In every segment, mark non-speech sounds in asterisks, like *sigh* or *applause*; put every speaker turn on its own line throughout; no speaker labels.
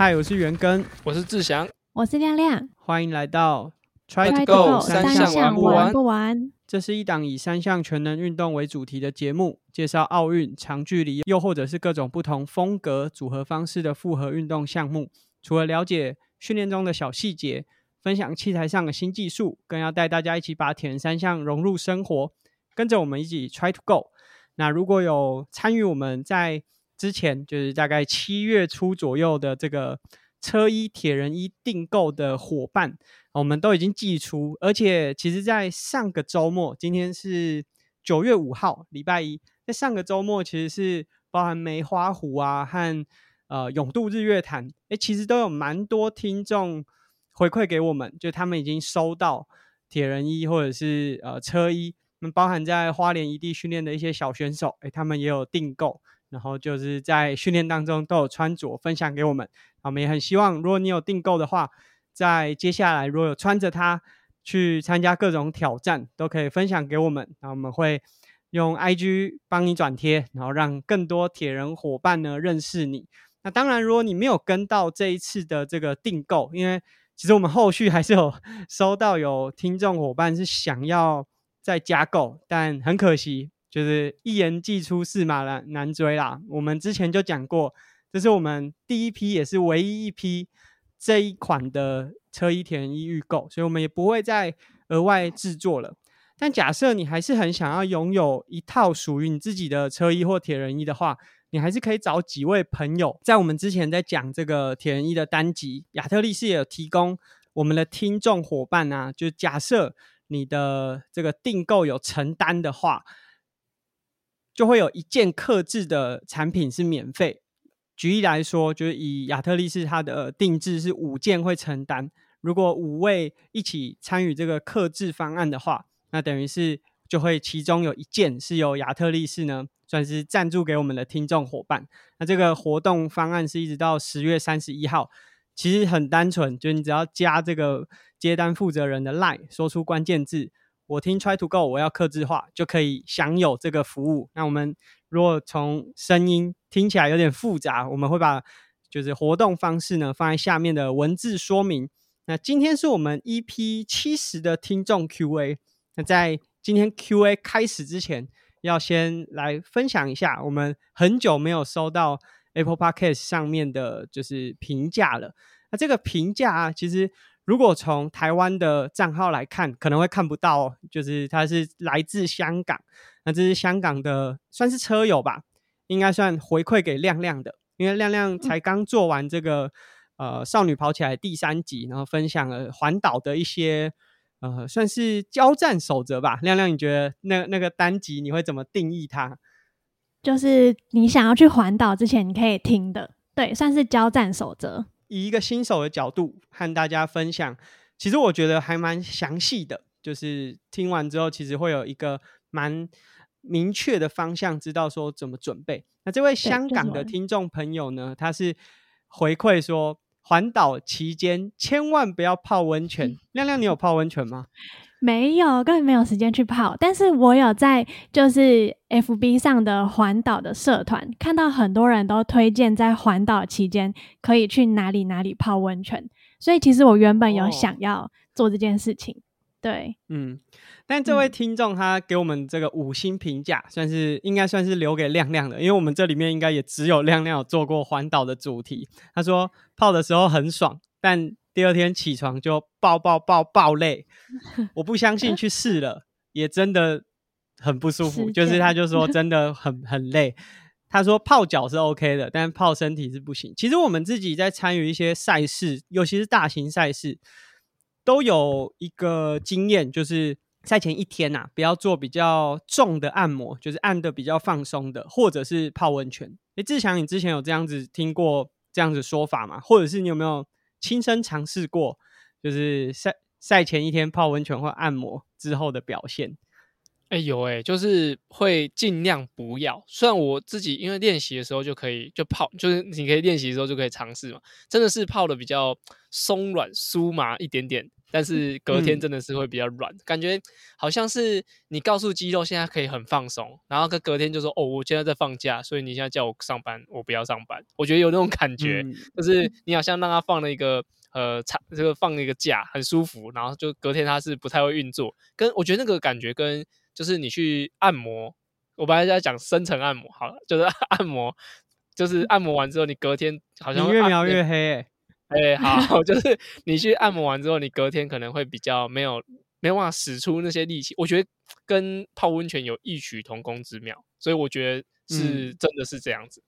嗨，我是元根，
我是志祥，
我是亮亮，
欢迎来到
Try to
go，go，
三
项玩
项玩不完
不完？
这是一档以三项全能运动为主题的节目，介绍奥运、长距离，又或者是各种不同风格、组合方式的复合运动项目。除了了解训练中的小细节，分享器材上的新技术，更要带大家一起把铁人三项融入生活，跟着我们一起 Try to go。那如果有参与我们在之前，就是大概七月初左右的这个车衣铁人衣订购的伙伴，我们都已经寄出，而且其实，在上个周末，今天是九月五号，礼拜一，在上个周末其实是包含梅花湖啊和呃永渡日月潭，诶，其实都有蛮多听众回馈给我们，就他们已经收到铁人衣或者是呃车衣，那包含在花莲一地训练的一些小选手，诶，他们也有订购。然后就是在训练当中都有穿着分享给我们，我们也很希望，如果你有订购的话，在接下来如果有穿着它去参加各种挑战，都可以分享给我们。那我们会用 IG 帮你转贴，然后让更多铁人伙伴呢认识你。那当然，如果你没有跟到这一次的这个订购，因为其实我们后续还是有 *laughs* 收到有听众伙伴是想要再加购，但很可惜，就是一言既出，驷马难难追啦。我们之前就讲过，这是我们第一批也是唯一一批这一款的车衣铁人衣预购，所以我们也不会再额外制作了。但假设你还是很想要拥有一套属于你自己的车衣或铁人衣的话，你还是可以找几位朋友，在我们之前在讲这个铁人衣的单集，亚特力士也有提供我们的听众伙伴啊，就假设你的这个订购有承担的话，就会有一件克制的产品是免费。举例来说，就是以亚特力士它的定制是五件会承担，如果五位一起参与这个克制方案的话，那等于是就会其中有一件是由亚特力士呢算是赞助给我们的听众伙伴。那这个活动方案是一直到十月三十一号，其实很单纯，就你只要加这个接单负责人的 line，说出关键字。我听 Try to Go，我要克制化，就可以享有这个服务。那我们如果从声音听起来有点复杂，我们会把就是活动方式呢放在下面的文字说明。那今天是我们 EP 七十的听众 Q&A。那在今天 Q&A 开始之前，要先来分享一下，我们很久没有收到 Apple Podcast 上面的就是评价了。那这个评价啊，其实。如果从台湾的账号来看，可能会看不到，就是他是来自香港，那这是香港的算是车友吧，应该算回馈给亮亮的，因为亮亮才刚做完这个呃少女跑起来第三集，然后分享了环岛的一些呃算是交战守则吧。亮亮，你觉得那那个单集你会怎么定义它？
就是你想要去环岛之前，你可以听的，对，算是交战守则。
以一个新手的角度和大家分享，其实我觉得还蛮详细的。就是听完之后，其实会有一个蛮明确的方向，知道说怎么准备。那这位香港的听众朋友呢，他是回馈说，环岛期间千万不要泡温泉。*laughs* 亮亮，你有泡温泉吗？
没有，根本没有时间去泡。但是我有在就是 FB 上的环岛的社团看到很多人都推荐在环岛期间可以去哪里哪里泡温泉，所以其实我原本有想要做这件事情。哦、对，
嗯，但这位听众他给我们这个五星评价，算是应该算是留给亮亮的，因为我们这里面应该也只有亮亮有做过环岛的主题。他说泡的时候很爽，但第二天起床就爆爆爆爆累，*laughs* 我不相信去试了，也真的很不舒服。就是他就说 *laughs* 真的很很累。他说泡脚是 OK 的，但泡身体是不行。其实我们自己在参与一些赛事，尤其是大型赛事，都有一个经验，就是赛前一天呐、啊，不要做比较重的按摩，就是按的比较放松的，或者是泡温泉。诶，志强，你之前有这样子听过这样子说法吗？或者是你有没有？亲身尝试过，就是赛赛前一天泡温泉或按摩之后的表现。
哎、欸，有哎、就是会尽量不要。虽然我自己因为练习的时候就可以就泡，就是你可以练习的时候就可以尝试嘛。真的是泡的比较松软酥麻一点点，但是隔天
嗯
真的是会比较软，感觉好像是你告诉肌肉现在可以很放松，然后隔隔天就说哦，我现在在放假，所以你现在叫我上班，我不要上班。我觉得有那种感觉，
嗯
就是你好像让他放了一个呃长这个放了一个假，很舒服，然后就隔天他是不太会运作，跟我觉得那个感觉跟就是你去按摩，我本来在讲深层按摩，好了，就是 *laughs* 按摩。就是按摩完之后，你隔天好像
越描越黑、欸。
哎、*laughs* 好，就是你去按摩完之后，你隔天可能会比较没有没有办法使出那些力气。我觉得跟泡温泉有异曲同工之妙，所以我觉得是、真的是这样子。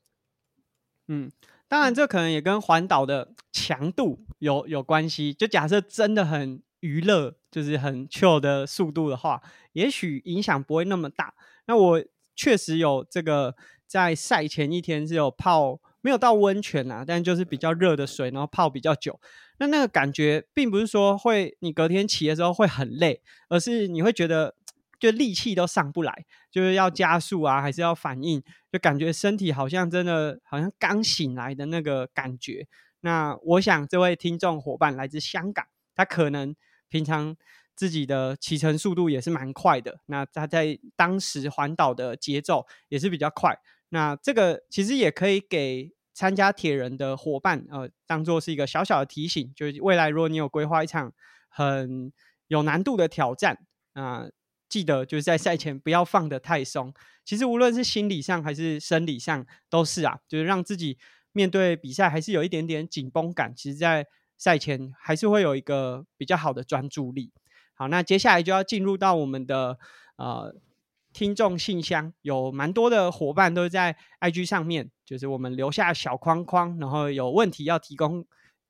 嗯，当然这可能也跟环岛的强度有有关系。就假设真的很娱乐，就是很 chill 的速度的话，也许影响不会那么大。那我确实有这个在赛前一天是有泡，没有到温泉啊，但就是比较热的水，然后泡比较久。那那个感觉并不是说会你隔天起的时候会很累，而是你会觉得就力气都上不来，就是要加速啊，还是要反应，就感觉身体好像真的好像刚醒来的那个感觉。那我想这位听众伙伴来自香港，他可能平常自己的骑乘速度也是蛮快的，那他在当时环岛的节奏也是比较快。那这个其实也可以给参加铁人的伙伴，呃，当做是一个小小的提醒，就是未来如果你有规划一场很有难度的挑战，啊、记得就是在赛前不要放得太松。其实无论是心理上还是生理上都是啊，就是让自己面对比赛还是有一点点紧绷感。其实，在赛前还是会有一个比较好的专注力。好，那接下来就要进入到我们的呃听众信箱，有蛮多的伙伴都在 IG 上面，就是我们留下小框框，然后有问题要提供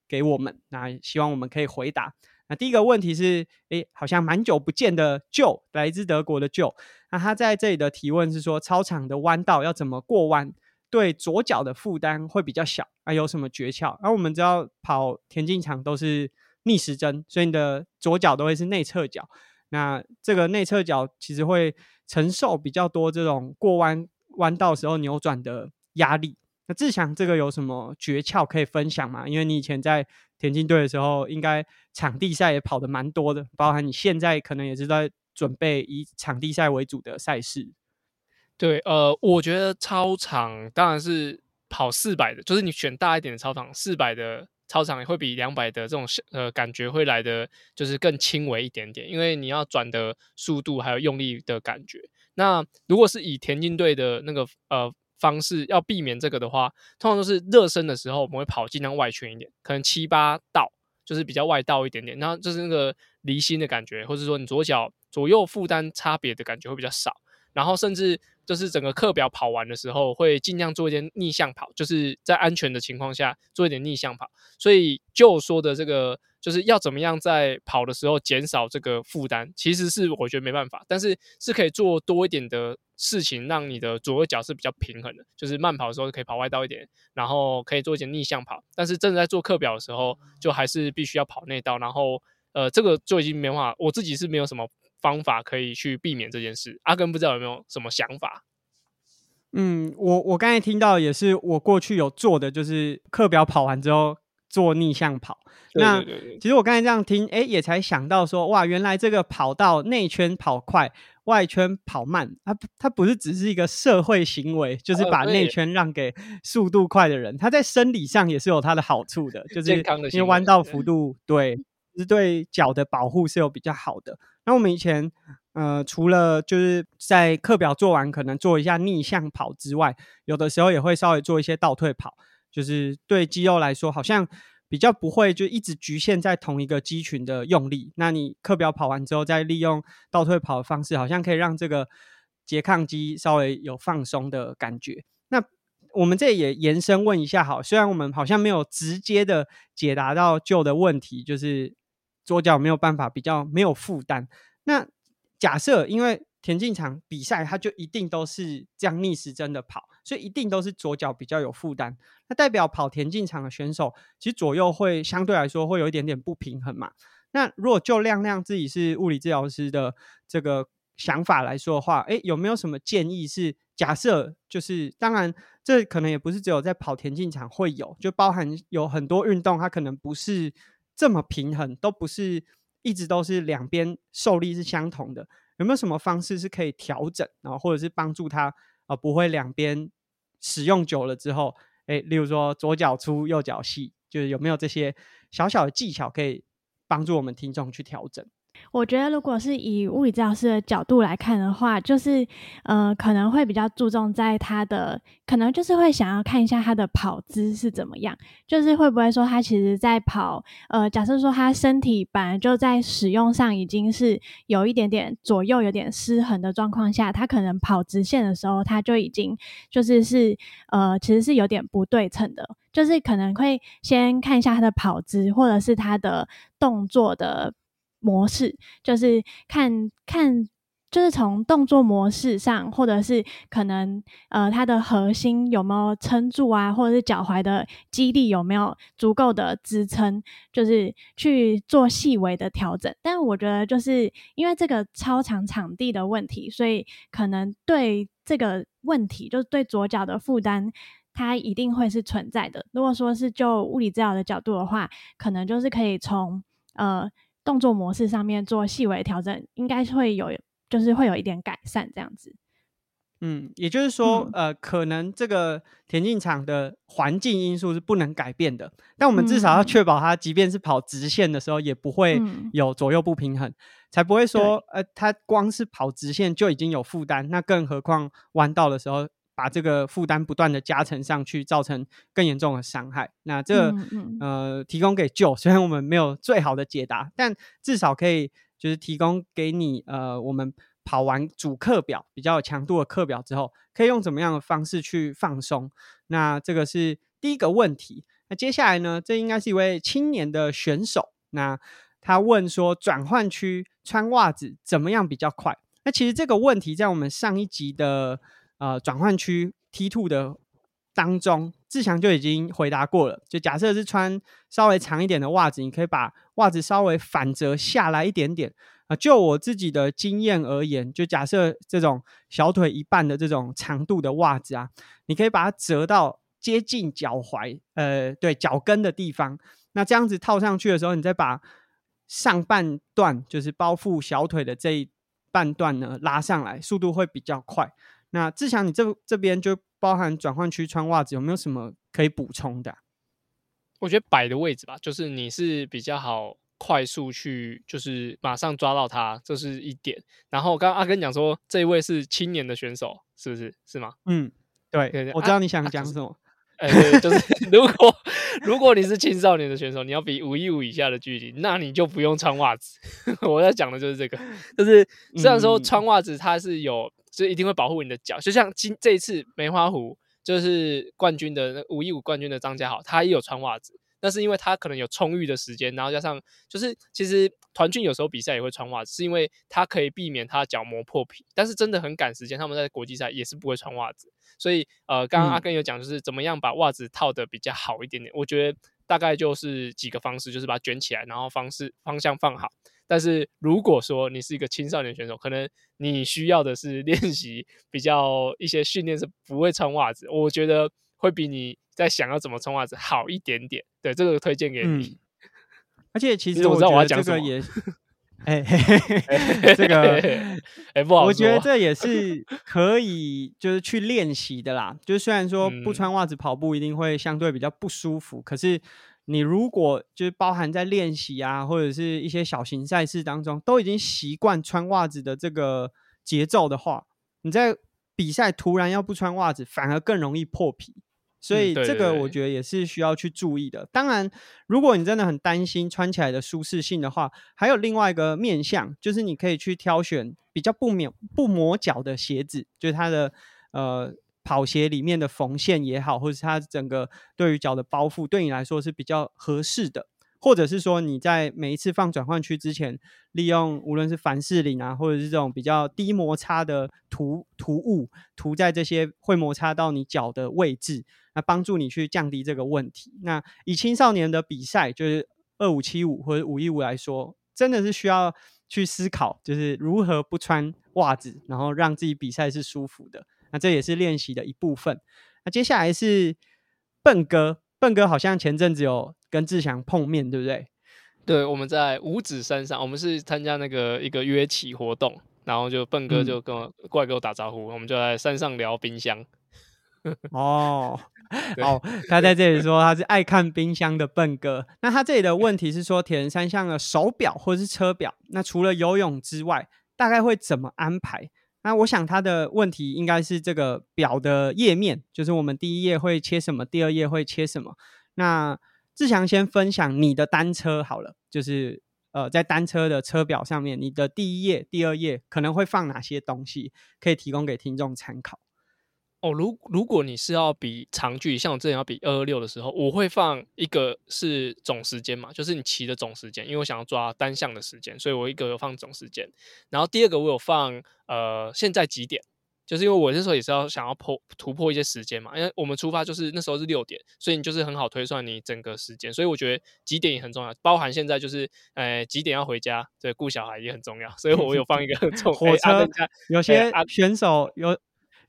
给我们，那希望我们可以回答。那第一个问题是，诶，好像蛮久不见的旧来自德国的旧那他在这里的提问是说，操场的弯道要怎么过弯，对左脚的负担会比较小，啊，有什么诀窍？而、我们知道跑田径场都是逆时针，所以你的左脚都会是内侧脚，那这个内侧脚其实会承受比较多这种过弯弯道时候扭转的压力。那志祥这个有什么诀窍可以分享吗？因为你以前在田径队的时候，应该场地赛也跑的蛮多的，包含你现在可能也是在准备以场地赛为主的赛事。
对，呃，我觉得操场当然是跑四百的，就是你选大一点的操场，四百的操场也会比两百的这种呃感觉会来的就是更轻微一点点，因为你要转的速度还有用力的感觉。那如果是以田径队的那个呃方式要避免这个的话，通常都是热身的时候我们会跑尽量外圈一点，可能七八道就是比较外道一点点，然后就是那个离心的感觉，或者说你左脚左右负担差别的感觉会比较少。然后甚至就是整个课表跑完的时候，会尽量做一点逆向跑，就是在安全的情况下做一点逆向跑。所以就说的这个，就是要怎么样在跑的时候减少这个负担，其实是我觉得没办法，但是是可以做多一点的事情，让你的左右脚是比较平衡的。就是慢跑的时候可以跑外道一点，然后可以做一点逆向跑。但是真的在做课表的时候，就还是必须要跑内道，然后呃，这个就已经没办法，我自己是没有什么。方法可以去避免这件事。阿根不知道有没有什么想法？
嗯，我我刚才听到也是我过去有做的，就是课表跑完之后做逆向跑。那
对对对
其实我刚才这样听，哎，也才想到说，哇，原来这个跑道内圈跑快，外圈跑慢，它它不是只是一个社会行为，就是把内圈让给速度快的人，它在生理上也是有它的好处的，就是因为弯道幅度对，是对脚的保护是有比较好的。那我们以前呃，除了就是在课表做完可能做一下逆向跑之外，有的时候也会稍微做一些倒退跑，就是对肌肉来说好像比较不会就一直局限在同一个肌群的用力。那你课表跑完之后，再利用倒退跑的方式，好像可以让这个拮抗肌稍微有放松的感觉。那我们这也延伸问一下，好，虽然我们好像没有直接的解答到旧的问题，就是左脚没有办法比较没有负担。那假设因为田径场比赛，它就一定都是这样逆时针的跑，所以一定都是左脚比较有负担。那代表跑田径场的选手，其实左右会相对来说会有一点点不平衡嘛。那如果就亮亮自己是物理治疗师的这个想法来说的话，诶，有没有什么建议是假设就是当然这可能也不是只有在跑田径场会有，就包含有很多运动它可能不是这么平衡，都不是一直都是两边受力是相同的，有没有什么方式是可以调整，啊或者是帮助他啊不会两边使用久了之后，哎，例如说左脚粗右脚细，就是有没有这些小小的技巧可以帮助我们听众去调整？
我觉得，如果是以物理治疗师的角度来看的话，就是呃，可能会比较注重在他的，可能就是会想要看一下他的跑姿是怎么样，就是会不会说他其实在跑，呃，假设说他身体本来就在使用上已经是有一点点左右有点失衡的状况下，他可能跑直线的时候，他就已经就是是呃，其实是有点不对称的，就是可能会先看一下他的跑姿，或者是他的动作的。模式就是看看，就是从动作模式上，或者是可能呃，它的核心有没有撑住啊，或者是脚踝的肌力有没有足够的支撑，就是去做细微的调整。但我觉得，就是因为这个超长场地的问题，所以可能对这个问题，就是对左脚的负担，它一定会是存在的。如果说是就物理治疗的角度的话，可能就是可以从呃。动作模式上面做细微调整，应该是会有，就是会有一点改善这样子。
嗯，也就是说，呃，可能这个田径场的环境因素是不能改变的，但我们至少要确保它，即便是跑直线的时候，也不会有左右不平衡，才不会说，呃，它光是跑直线就已经有负担，那更何况弯道的时候。把这个负担不断的加成上去，造成更严重的伤害。那这呃，提供给救，*laughs* 虽然我们没有最好的解答，但至少可以就是提供给你呃，我们跑完主课表比较有强度的课表之后，可以用怎么样的方式去放松。那这个是第一个问题。那接下来呢，这应该是一位青年的选手。那他问说，转换区穿袜子怎么样比较快？那其实这个问题在我们上一集的。呃，转换区 T two 的当中，志强就已经回答过了。就假设是穿稍微长一点的袜子，你可以把袜子稍微反折下来一点点啊。就我自己的经验而言，就假设这种小腿一半的这种长度的袜子啊，你可以把它折到接近脚踝，呃，对脚跟的地方。那这样子套上去的时候，你再把上半段就是包覆小腿的这一半段呢拉上来，速度会比较快。那志强，你这这边就包含转换区穿袜子，有没有什么可以补充的？
我觉得摆的位置吧，就是你是比较好快速去，就是马上抓到他，这是一点。然后刚刚阿根讲说，这一位是青年的选手，是不是？是吗？
嗯，对，我知道你想讲什么。
哎，就是 *laughs* 如果 *laughs* 如果你是青少年的选手，你要比五一五以下的距离，那你就不用穿袜子。*laughs* 我要讲的就是这个，就是虽然说穿袜子它是有。所以一定会保护你的脚，就像今这一次梅花湖就是冠军的那五一五冠军的张家豪，他也有穿袜子，那是因为他可能有充裕的时间，然后加上就是其实团俊有时候比赛也会穿袜子，是因为他可以避免他脚磨破皮，但是真的很赶时间，他们在国际赛也是不会穿袜子，所以呃，刚刚阿根有讲就是怎么样把袜子套的比较好一点点，我觉得大概就是几个方式，就是把它卷起来，然后方式方向放好。但是如果说你是一个青少年选手，可能你需要的是练习比较一些训练是不会穿袜子，我觉得会比你在想要怎么穿袜子好一点点。对，这个推荐给你。
而且其实我知道我要讲这个也，哎，这个 *laughs*
哎不好
我觉得这也是可以就是去练习的啦。就是虽然说不穿袜子跑步一定会相对比较不舒服，可是。你如果就是包含在练习啊，或者是一些小型赛事当中，都已经习惯穿袜子的这个节奏的话，你在比赛突然要不穿袜子，反而更容易破皮。所以这个我觉得也是需要去注意的。当然，如果你真的很担心穿起来的舒适性的话，还有另外一个面向，就是你可以去挑选比较不免不磨脚的鞋子，就是它的呃。跑鞋里面的缝线也好，或者是它整个对于脚的包覆，对你来说是比较合适的，或者是说你在每一次放转换区之前，利用无论是凡士林啊，或者是这种比较低摩擦的涂涂物涂在这些会摩擦到你脚的位置，那帮助你去降低这个问题。那以青少年的比赛，就是二五七五或者五一五来说，真的是需要去思考，就是如何不穿袜子，然后让自己比赛是舒服的。那这也是练习的一部分。那接下来是笨哥，笨哥好像前阵子有跟志祥碰面，对不对？
对，我们在五指山上，我们是参加那个一个约骑活动，然后就笨哥
嗯
就跟我过来跟我打招呼，我们就在山上聊冰箱。*laughs*
哦，
对
好，他在这里说他是爱看冰箱的笨哥。那他这里的问题是说，铁人三项的手表或是车表，那除了游泳之外，大概会怎么安排？那我想他的问题应该是这个表的页面，就是我们第一页会切什么，第二页会切什么。那志强先分享你的单车好了，就是呃，在单车的车表上面，你的第一页、第二页可能会放哪些东西，可以提供给听众参考。
哦，如如果你是要比长距离，像我之前要比二二六的时候，我会放一个是总时间嘛，就是你骑的总时间，因为我想要抓单项的时间，所以我一个有放总时间。然后第二个我有放呃现在几点，就是因为我那时候也是要想要破突破一些时间嘛，因为我们出发就是那时候是六点，所以你就是很好推算你整个时间，所以我觉得几点也很重要，包含现在就是呃几点要回家，对，顾小孩也很重要，所以我有放一个 *laughs* 重
火车有些
啊
选手有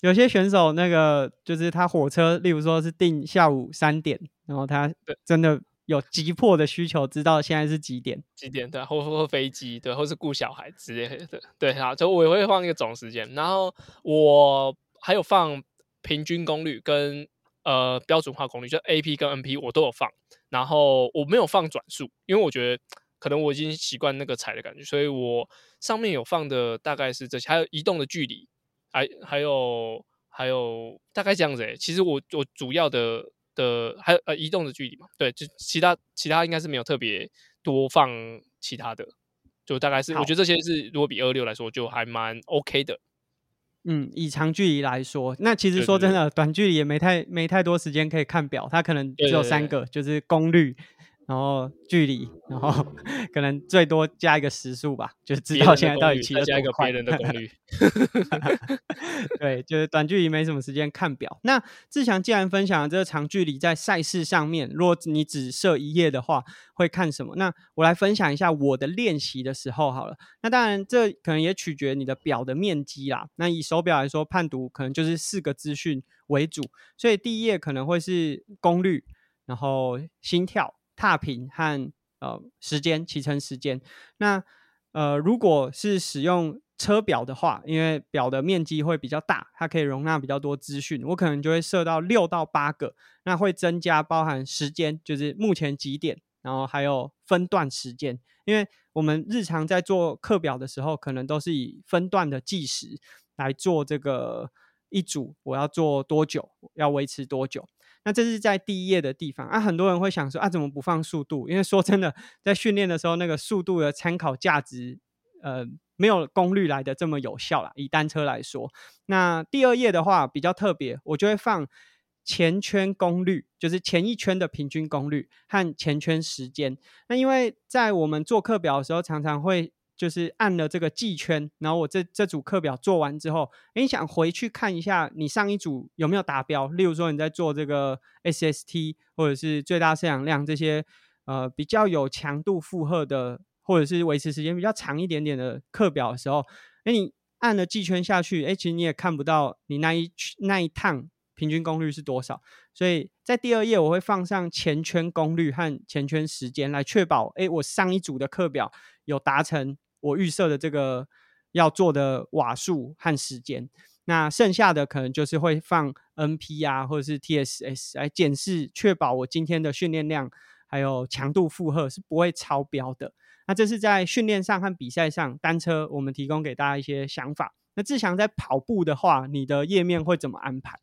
有些选手那个就是他火车，例如说是定下午三点，然后他
对
真的有急迫的需求，知道现在是几点。
几点？对，或或飞机对，或是顾小孩之类的，*laughs* 对啊，就我也会放一个总时间，然后我还有放平均功率跟呃标准化功率，就 AP 跟 NP 我都有放，然后我没有放转速，因为我觉得可能我已经习惯那个踩的感觉，所以我上面有放的大概是这些，还有移动的距离，还还有还有大概这样子诶、其实我我主要的的还有呃移动的距离嘛，对，就其他其他应该是没有特别多放其他的，就大概是我
好。
觉得这些是如果比二六来说就还蛮 OK 的。
嗯，以长距离来说，那其实说真的，短距离也没太没太多时间可以看表，它可能只有三个，就是功率，然后距离，然后 *laughs* 可能最多加一个时速吧，就知道现在到底骑
率再加一。个别人的功率，*laughs*
对，就是短距离没什么时间看表。那志强既然分享了这个长距离在赛事上面，如果你只设一页的话，会看什么？那我来分享一下我的练习的时候好了。那当然，这可能也取决你的表的面积啦。那以手表来说，判读可能就是四个资讯为主，所以第一页可能会是功率，然后心跳、踏频和呃时间、骑乘时间。那呃，如果是使用车表的话，因为表的面积会比较大，它可以容纳比较多资讯，我可能就会设到六到八个，那会增加包含时间，就是目前几点，然后还有分段时间，因为我们日常在做课表的时候，可能都是以分段的计时来做这个一组，我要做多久，要维持多久。那这是在第一页的地方啊，很多人会想说啊，怎么不放速度？因为说真的，在训练的时候，那个速度的参考价值，呃，没有功率来的这么有效啦。以单车来说，那第二页的话比较特别，我就会放前圈功率，就是前一圈的平均功率和前圈时间。那因为在我们做课表的时候，常常会就是按了这个计圈，然后我这这组课表做完之后，诶你想回去看一下你上一组有没有达标？例如说你在做这个 SST 或者是最大摄氧量这些呃比较有强度负荷的，或者是维持时间比较长一点点的课表的时候，诶你按了计圈下去，诶其实你也看不到你那一那一趟平均功率是多少。所以在第二页我会放上前圈功率和前圈时间，来确保诶我上一组的课表有达成我预设的这个要做的瓦数和时间。那剩下的可能就是会放 NP 啊，或者是 TSS 来检视，确保我今天的训练量还有强度负荷是不会超标的。那这是在训练上和比赛上，单车我们提供给大家一些想法。那志强在跑步的话，你的页面会怎么安排？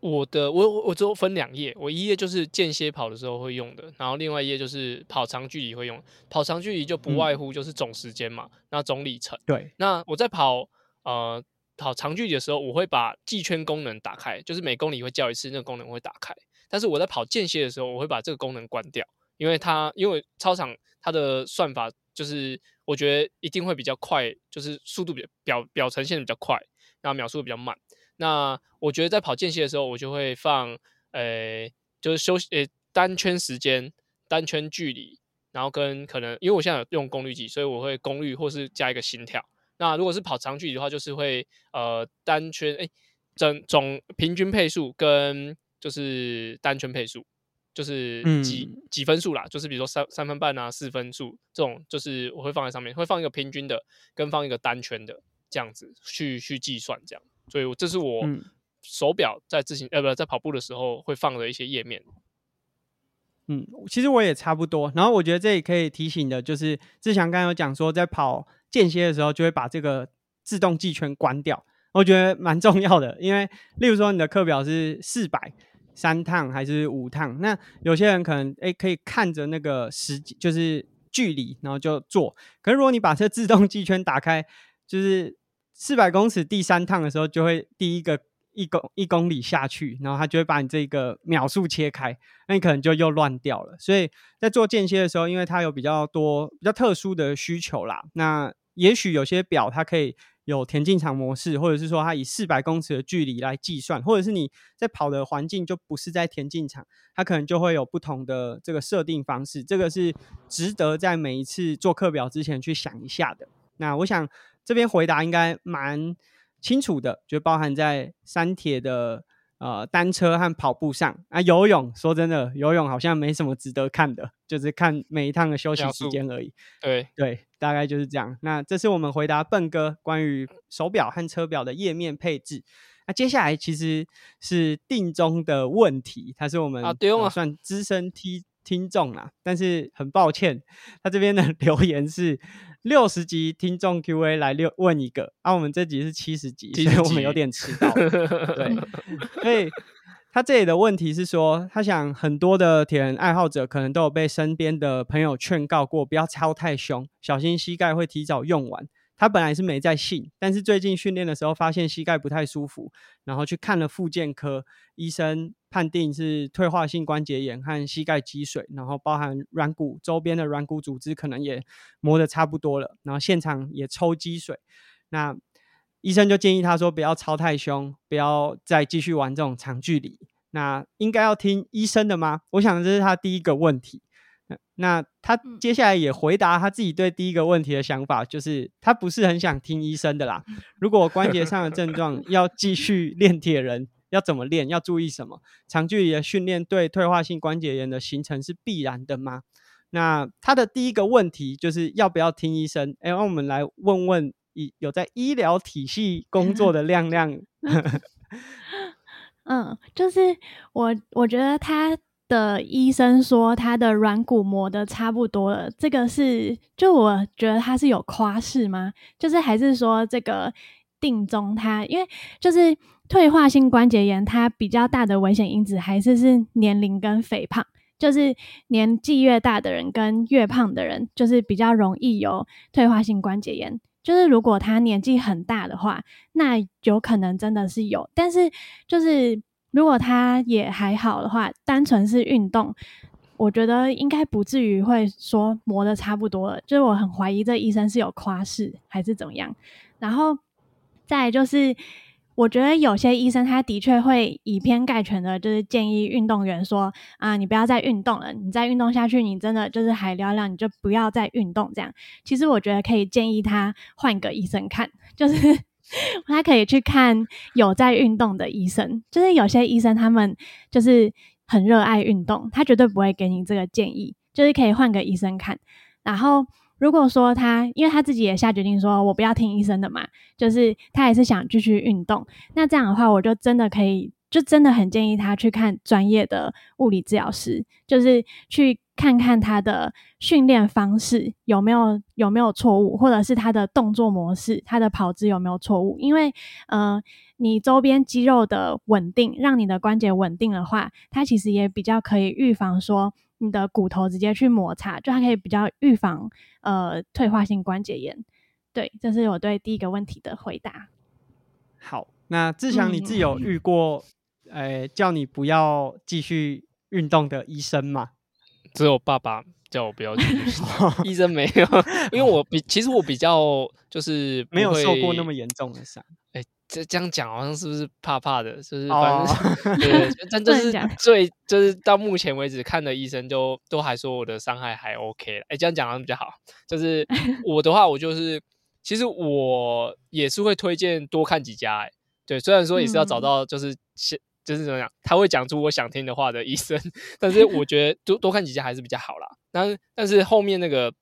我的我我我只有分两页，我一页就是间歇跑的时候会用的，然后另外一页就是跑长距离会用。跑长距离就不
嗯
外乎就是总时间嘛，那总里程。
对，
那我在跑呃跑长距离的时候，我会把计圈功能打开，就是每公里会叫一次，那个功能会打开。但是我在跑间歇的时候，我会把这个功能关掉，因为它因为操场它的算法就是我觉得一定会比较快，就是速度比表表呈现的比较快，然后秒数比较慢。那我觉得在跑间歇的时候，我就会放呃就是休息呃单圈时间、单圈距离，然后跟可能因为我现在有用功率计，所以我会功率或是加一个心跳。那如果是跑长距离的话，就是会呃单圈哎整总平均配速跟就是单圈配速，就是几几分数啦，就是比如说三三分半啊、四分数这种，就是我会放在上面，会放一个平均的，跟放一个单圈的这样子去去计算这样。所以这是我手表在自行呃不在跑步的时候会放的一些页面。
嗯，其实我也差不多。然后我觉得这里可以提醒的就是，志强刚刚有讲说，在跑间歇的时候就会把这个自动计圈关掉，我觉得蛮重要的。因为例如说你的课表是四百。三趟还是五趟？那有些人可能诶可以看着那个时就是距离，然后就做。可是如果你把这自动计圈打开，就是四百公尺第三趟的时候，就会第一个一公一公里下去，然后它就会把你这个秒数切开，那你可能就又乱掉了。所以在做间歇的时候，因为它有比较多比较特殊的需求啦，那也许有些表它可以。有田径场模式，或者是说它以四百公尺的距离来计算，或者是你在跑的环境就不是在田径场，它可能就会有不同的这个设定方式。这个是值得在每一次做课表之前去想一下的。那我想这边回答应该蛮清楚的，就包含在山铁的。呃，单车和跑步上啊，游泳说真的，游泳好像没什么值得看的，就是看每一趟的休息时间而已。
对
对，大概就是这样。那这是我们回答笨哥关于手表和车表的页面配置。那接下来其实是定中的问题，他是我们算资深听听众啦，但是很抱歉，他这边的 *laughs* 留言是。六十集听众 Q&A 来六问一个，啊，我们这集是七十集，所以我们有点迟到。对，*laughs* 所以他这里的问题是说，他想很多的铁人爱好者可能都有被身边的朋友劝告过，不要操太凶，小心膝盖会提早用完。他本来是没在信，但是最近训练的时候发现膝盖不太舒服，然后去看了复健科医生，判定是退化性关节炎和膝盖积水，然后包含软骨周边的软骨组织可能也磨得差不多了，然后现场也抽积水，那医生就建议他说不要操太凶，不要再继续玩这种长距离。那应该要听医生的吗？我想这是他第一个问题。那他接下来也回答他自己对第一个问题的想法，就是他不是很想听医生的啦。如果关节上的症状 *laughs* 要继续练铁人，要怎么练？要注意什么？长距离的训练对退化性关节炎的形成是必然的吗？那他的第一个问题就是要不要听医生？哎，让我们来问问有有在医疗体系工作的亮亮。*laughs*
嗯，就是我我觉得他。的医生说他的软骨磨的差不多了，这个是就我觉得他是有夸饰吗？就是还是说这个定中他，因为就是退化性关节炎，它比较大的危险因子还是是年龄跟肥胖，就是年纪越大的人跟越胖的人，就是比较容易有退化性关节炎。就是如果他年纪很大的话，那有可能真的是有，但是就是。如果他也还好的话，单纯是运动，我觉得应该不至于会说磨的差不多了。就是我很怀疑这医生是有夸饰还是怎么样。然后再就是，我觉得有些医生他的确会以偏概全的，就是建议运动员说啊，你不要再运动了，你再运动下去，你真的就是还聊聊，你就不要再运动这样。其实我觉得可以建议他换个医生看，就是。他可以去看有在运动的医生，就是有些医生他们就是很热爱运动，他绝对不会给你这个建议，就是可以换个医生看。然后如果说他，因为他自己也下决定说我不要听医生的嘛，就是他也是想继续运动，那这样的话我就真的可以。就真的很建议他去看专业的物理治疗师，就是去看看他的训练方式有没有有没有错误，或者是他的动作模式、他的跑姿有没有错误。因为，呃，你周边肌肉的稳定，让你的关节稳定的话，它其实也比较可以预防说你的骨头直接去摩擦，就它可以比较预防呃退化性关节炎。对，这是我对第一个问题的回答。
好，那志强，你自己有遇过？哎，叫你不要继续运动的医生嘛？
只有爸爸叫我不要去。*laughs* 医生没有，因为我比其实我比较就是
没有受过那么严重的伤。
哎，这这样讲好像是不是怕怕的？就是反正对，但 *laughs* 就是最就是到目前为止看的医生都都还说我的伤害还 OK 了。哎，这样讲好像比较好。就是 *laughs* 我的话，我就是其实我也是会推荐多看几家。哎，对，虽然说也是要找到就是先。就是怎么讲，他会讲出我想听的话的医生。*laughs* 但是我觉得多多看几家还是比较好啦。但但是后面那个，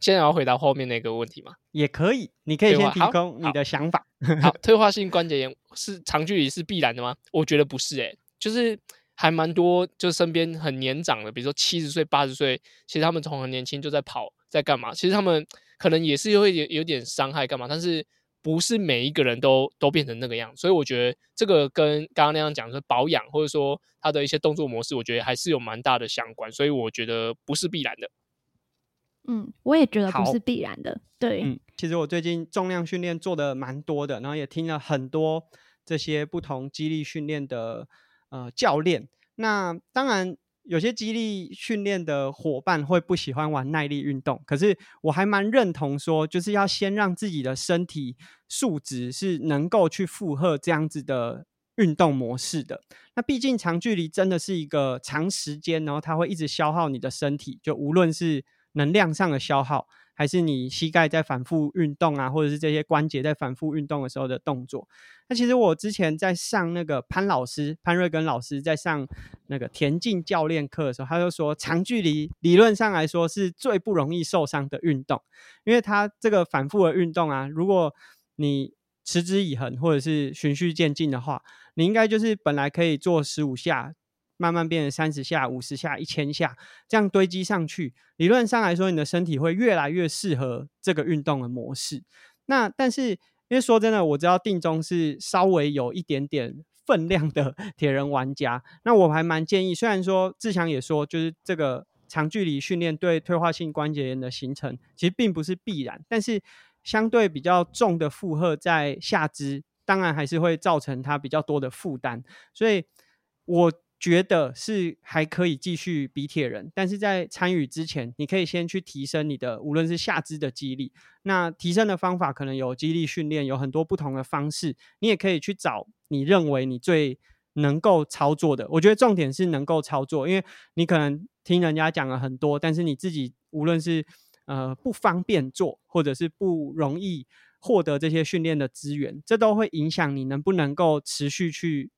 现在要回答后面那个问题嘛？
也可以，你可以先提供你的想法。
好，*laughs* 退化性关节炎是长距离是必然的吗？我觉得不是，诶，就是还蛮多，就身边很年长的，比如说七十岁、八十岁，其实他们从很年轻就在跑，在干嘛？其实他们可能也是会有有点伤害，干嘛？但是。不是每一个人都都变成那个样，所以我觉得这个跟刚刚那样讲说保养，或者说他的一些动作模式，我觉得还是有蛮大的相关，所以我觉得不是必然的。
嗯，我也觉得不是必然的。对，
嗯，其实我最近重量训练做的蛮多的，然后也听了很多这些不同激励训练的呃教练。那当然。有些激励训练的伙伴会不喜欢玩耐力运动，可是我还蛮认同说，就是要先让自己的身体素质是能够去负荷这样子的运动模式的。那毕竟长距离真的是一个长时间，然后它会一直消耗你的身体，就无论是能量上的消耗。还是你膝盖在反复运动啊，或者是这些关节在反复运动的时候的动作。那其实我之前在上那个潘老师潘瑞根老师在上那个田径教练课的时候，他就说长距离理论上来说是最不容易受伤的运动，因为它这个反复的运动啊，如果你持之以恒或者是循序渐进的话，你应该就是本来可以做十五下。慢慢变成三十下、五十下、一千下，这样堆积上去。理论上来说，你的身体会越来越适合这个运动的模式。那但是，因为说真的，我知道定中是稍微有一点点分量的 *laughs* 铁人玩家。那我还蛮建议，虽然说志强也说，就是这个长距离训练对退化性关节炎的形成其实并不是必然，但是相对比较重的负荷在下肢，当然还是会造成它比较多的负担。所以，我。觉得是还可以继续比铁人，但是在参与之前，你可以先去提升你的无论是下肢的肌力。那提升的方法可能有肌力训练，有很多不同的方式。你也可以去找你认为你最能够操作的。我觉得重点是能够操作，因为你可能听人家讲了很多，但是你自己无论是呃不方便做，或者是不容易获得这些训练的资源，这都会影响你能不能够持续去。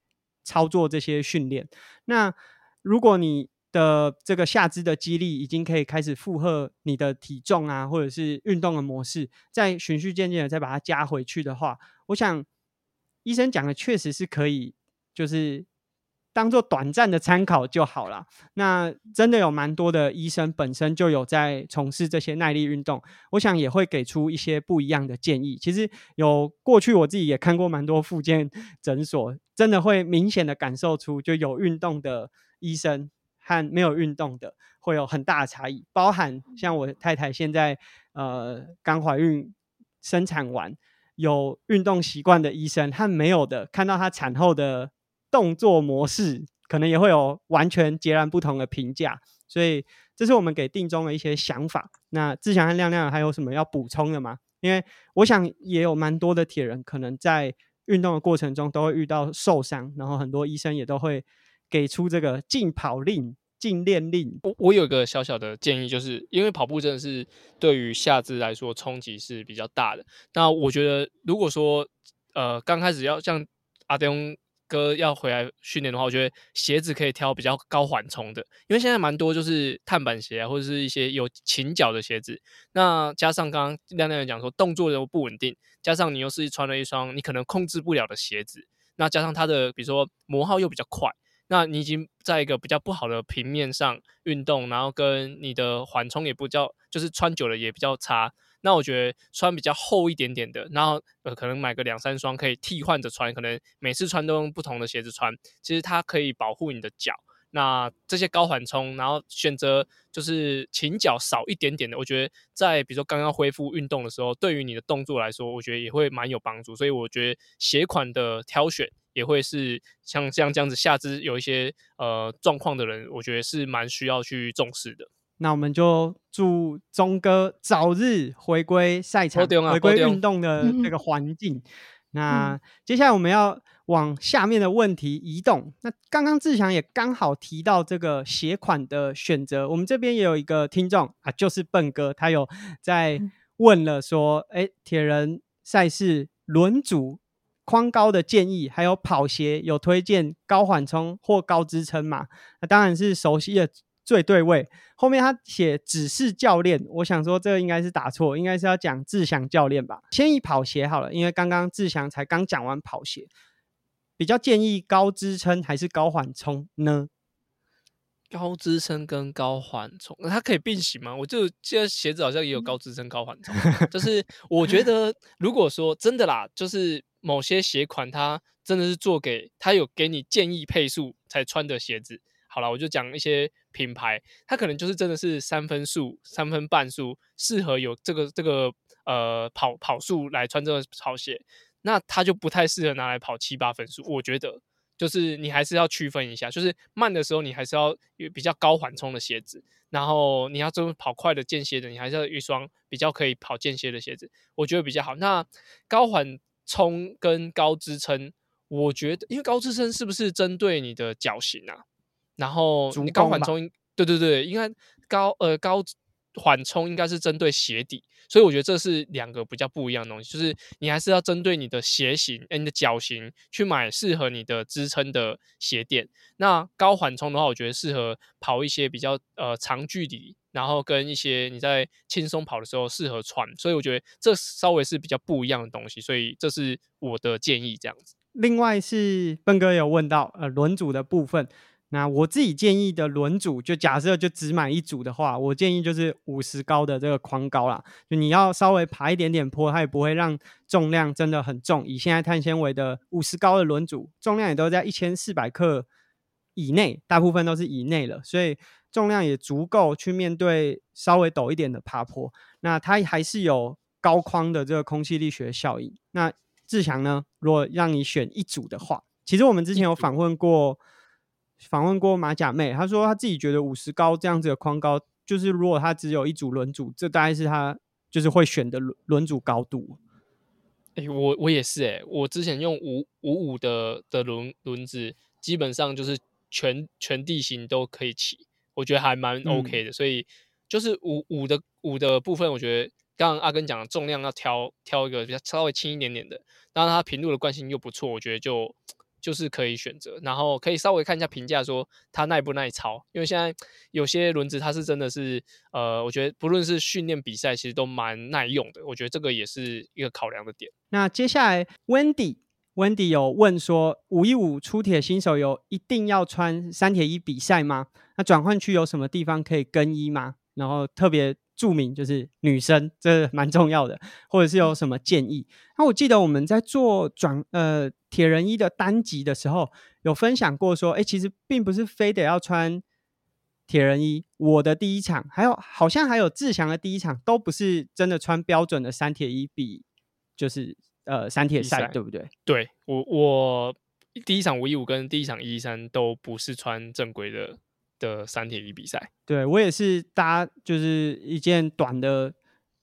操作这些训练，那如果你的这个下肢的肌力已经可以开始负荷你的体重啊，或者是运动的模式，再循序渐进的再把它加回去的话，我想医生讲的确实是可以，就是。当做短暂的参考就好了。那真的有蛮多的医生本身就有在从事这些耐力运动，我想也会给出一些不一样的建议。其实有过去我自己也看过蛮多复健诊所，真的会明显的感受出，就有运动的医生和没有运动的会有很大的差异。包含像我太太现在呃刚怀孕生产完，有运动习惯的医生和没有的，看到她产后的。动作模式可能也会有完全截然不同的评价，所以这是我们给定中的一些想法。那志祥和亮亮还有什么要补充的吗？因为我想也有蛮多的铁人可能在运动的过程中都会遇到受伤，然后很多医生也都会给出这个禁跑令、禁练令。
我我有一个小小的建议，就是因为跑步真的是对于下肢来说冲击是比较大的。那我觉得如果说呃刚开始要像阿东哥要回来训练的话，我觉得鞋子可以挑比较高缓冲的，因为现在蛮多就是碳板鞋，或者是一些有倾角的鞋子。那加上刚刚亮亮讲说动作又不稳定，加上你又是穿了一双你可能控制不了的鞋子，那加上它的比如说磨耗又比较快，那你已经在一个比较不好的平面上运动，然后跟你的缓冲也不叫，就是穿久了也比较差。那我觉得穿比较厚一点点的，然后呃可能买个两三双可以替换着穿，可能每次穿都用不同的鞋子穿，其实它可以保护你的脚。那这些高缓冲，然后选择就是倾角少一点点的，我觉得在比如说刚刚恢复运动的时候，对于你的动作来说，我觉得也会蛮有帮助。所以我觉得鞋款的挑选也会是像像这样子下肢有一些呃状况的人，我觉得是蛮需要去重视的。
那我们就祝钟哥早日回归赛场，回归运动的这个环境。那接下来我们要往下面的问题移动。那刚刚志强也刚好提到这个鞋款的选择，我们这边也有一个听众啊，就是笨哥，他有在问了说：“哎，铁人赛事轮组框高的建议，还有跑鞋有推荐高缓冲或高支撑嘛？那当然是熟悉的最对位。后面他写只是教练，我想说这个应该是打错，应该是要讲志祥教练吧？先以跑鞋好了，因为刚刚志祥才刚讲完跑鞋，比较建议高支撑还是高缓冲呢？
高支撑跟高缓冲，那它可以并行吗？我就记得鞋子好像也有高支撑、高缓冲。*laughs* 就是我觉得，如果说真的啦，就是某些鞋款它真的是做给它有给你建议配速才穿的鞋子。好了，我就讲一些品牌，它可能就是真的是三分速、三分半速，适合有这个这个呃跑跑速来穿这个跑鞋，那它就不太适合拿来跑七八分速。我觉得。就是你还是要区分一下，就是慢的时候你还是要有比较高缓冲的鞋子，然后你要做跑快的间歇的，你还是要一双比较可以跑间歇的鞋子，我觉得比较好。那高缓冲跟高支撑，我觉得因为高支撑是不是针对你的脚型啊？然后你高缓冲，对对对，应该高呃高。缓冲应该是针对鞋底，所以我觉得这是两个比较不一样的东西。就是你还是要针对你的鞋型、你的脚型去买适合你的支撑的鞋垫。那高缓冲的话，我觉得适合跑一些比较呃长距离，然后跟一些你在轻松跑的时候适合穿。所以我觉得这稍微是比较不一样的东西。所以这是我的建议，这样子。
另外是笨哥有问到呃轮组的部分。那我自己建议的轮组，就假设就只买一组的话，我建议就是五十高的这个框高啦。就你要稍微爬一点点坡，它也不会让重量真的很重。以现在碳纤维的五十高的轮组，重量也都在一千四百克以内，大部分都是以内了，所以重量也足够去面对稍微陡一点的爬坡。那它还是有高框的这个空气力学效应。那志强呢，如果让你选一组的话，其实我们之前有访问过。访问过马甲妹，她说她自己觉得五十高这样子的框高，就是如果她只有一组轮组，这大概是她就是会选的轮轮组高度。
哎，我我也是哎，我之前用五五五的的轮轮子，基本上就是全全地形都可以骑，我觉得还蛮 OK 的。所以就是五五的五的部分，我觉得刚刚阿根讲的重量要挑挑一个比较稍微轻一点点的，然它平路的惯性又不错，我觉得就。就是可以选择，然后可以稍微看一下评价，说它耐不耐操。因为现在有些轮子它是真的是，呃，我觉得不论是训练比赛，其实都蛮耐用的。我觉得这个也是一个考量的点。
那接下来，Wendy，Wendy 有问说，五一五出铁新手有一定要穿三铁一比赛吗？那转换区有什么地方可以更衣吗？然后特别。注明就是女生，这蛮重要的，或者是有什么建议？那我记得我们在做转呃铁人衣的单集的时候，有分享过说，哎，其实并不是非得要穿铁人衣。我的第一场，还有好像还有志祥的第一场，都不是真的穿标准的三铁衣比，就是呃三铁赛，对不对？
对我我第一场五一五跟第一场一三都不是穿正规的。的三铁一比赛，
对我也是搭就是一件短的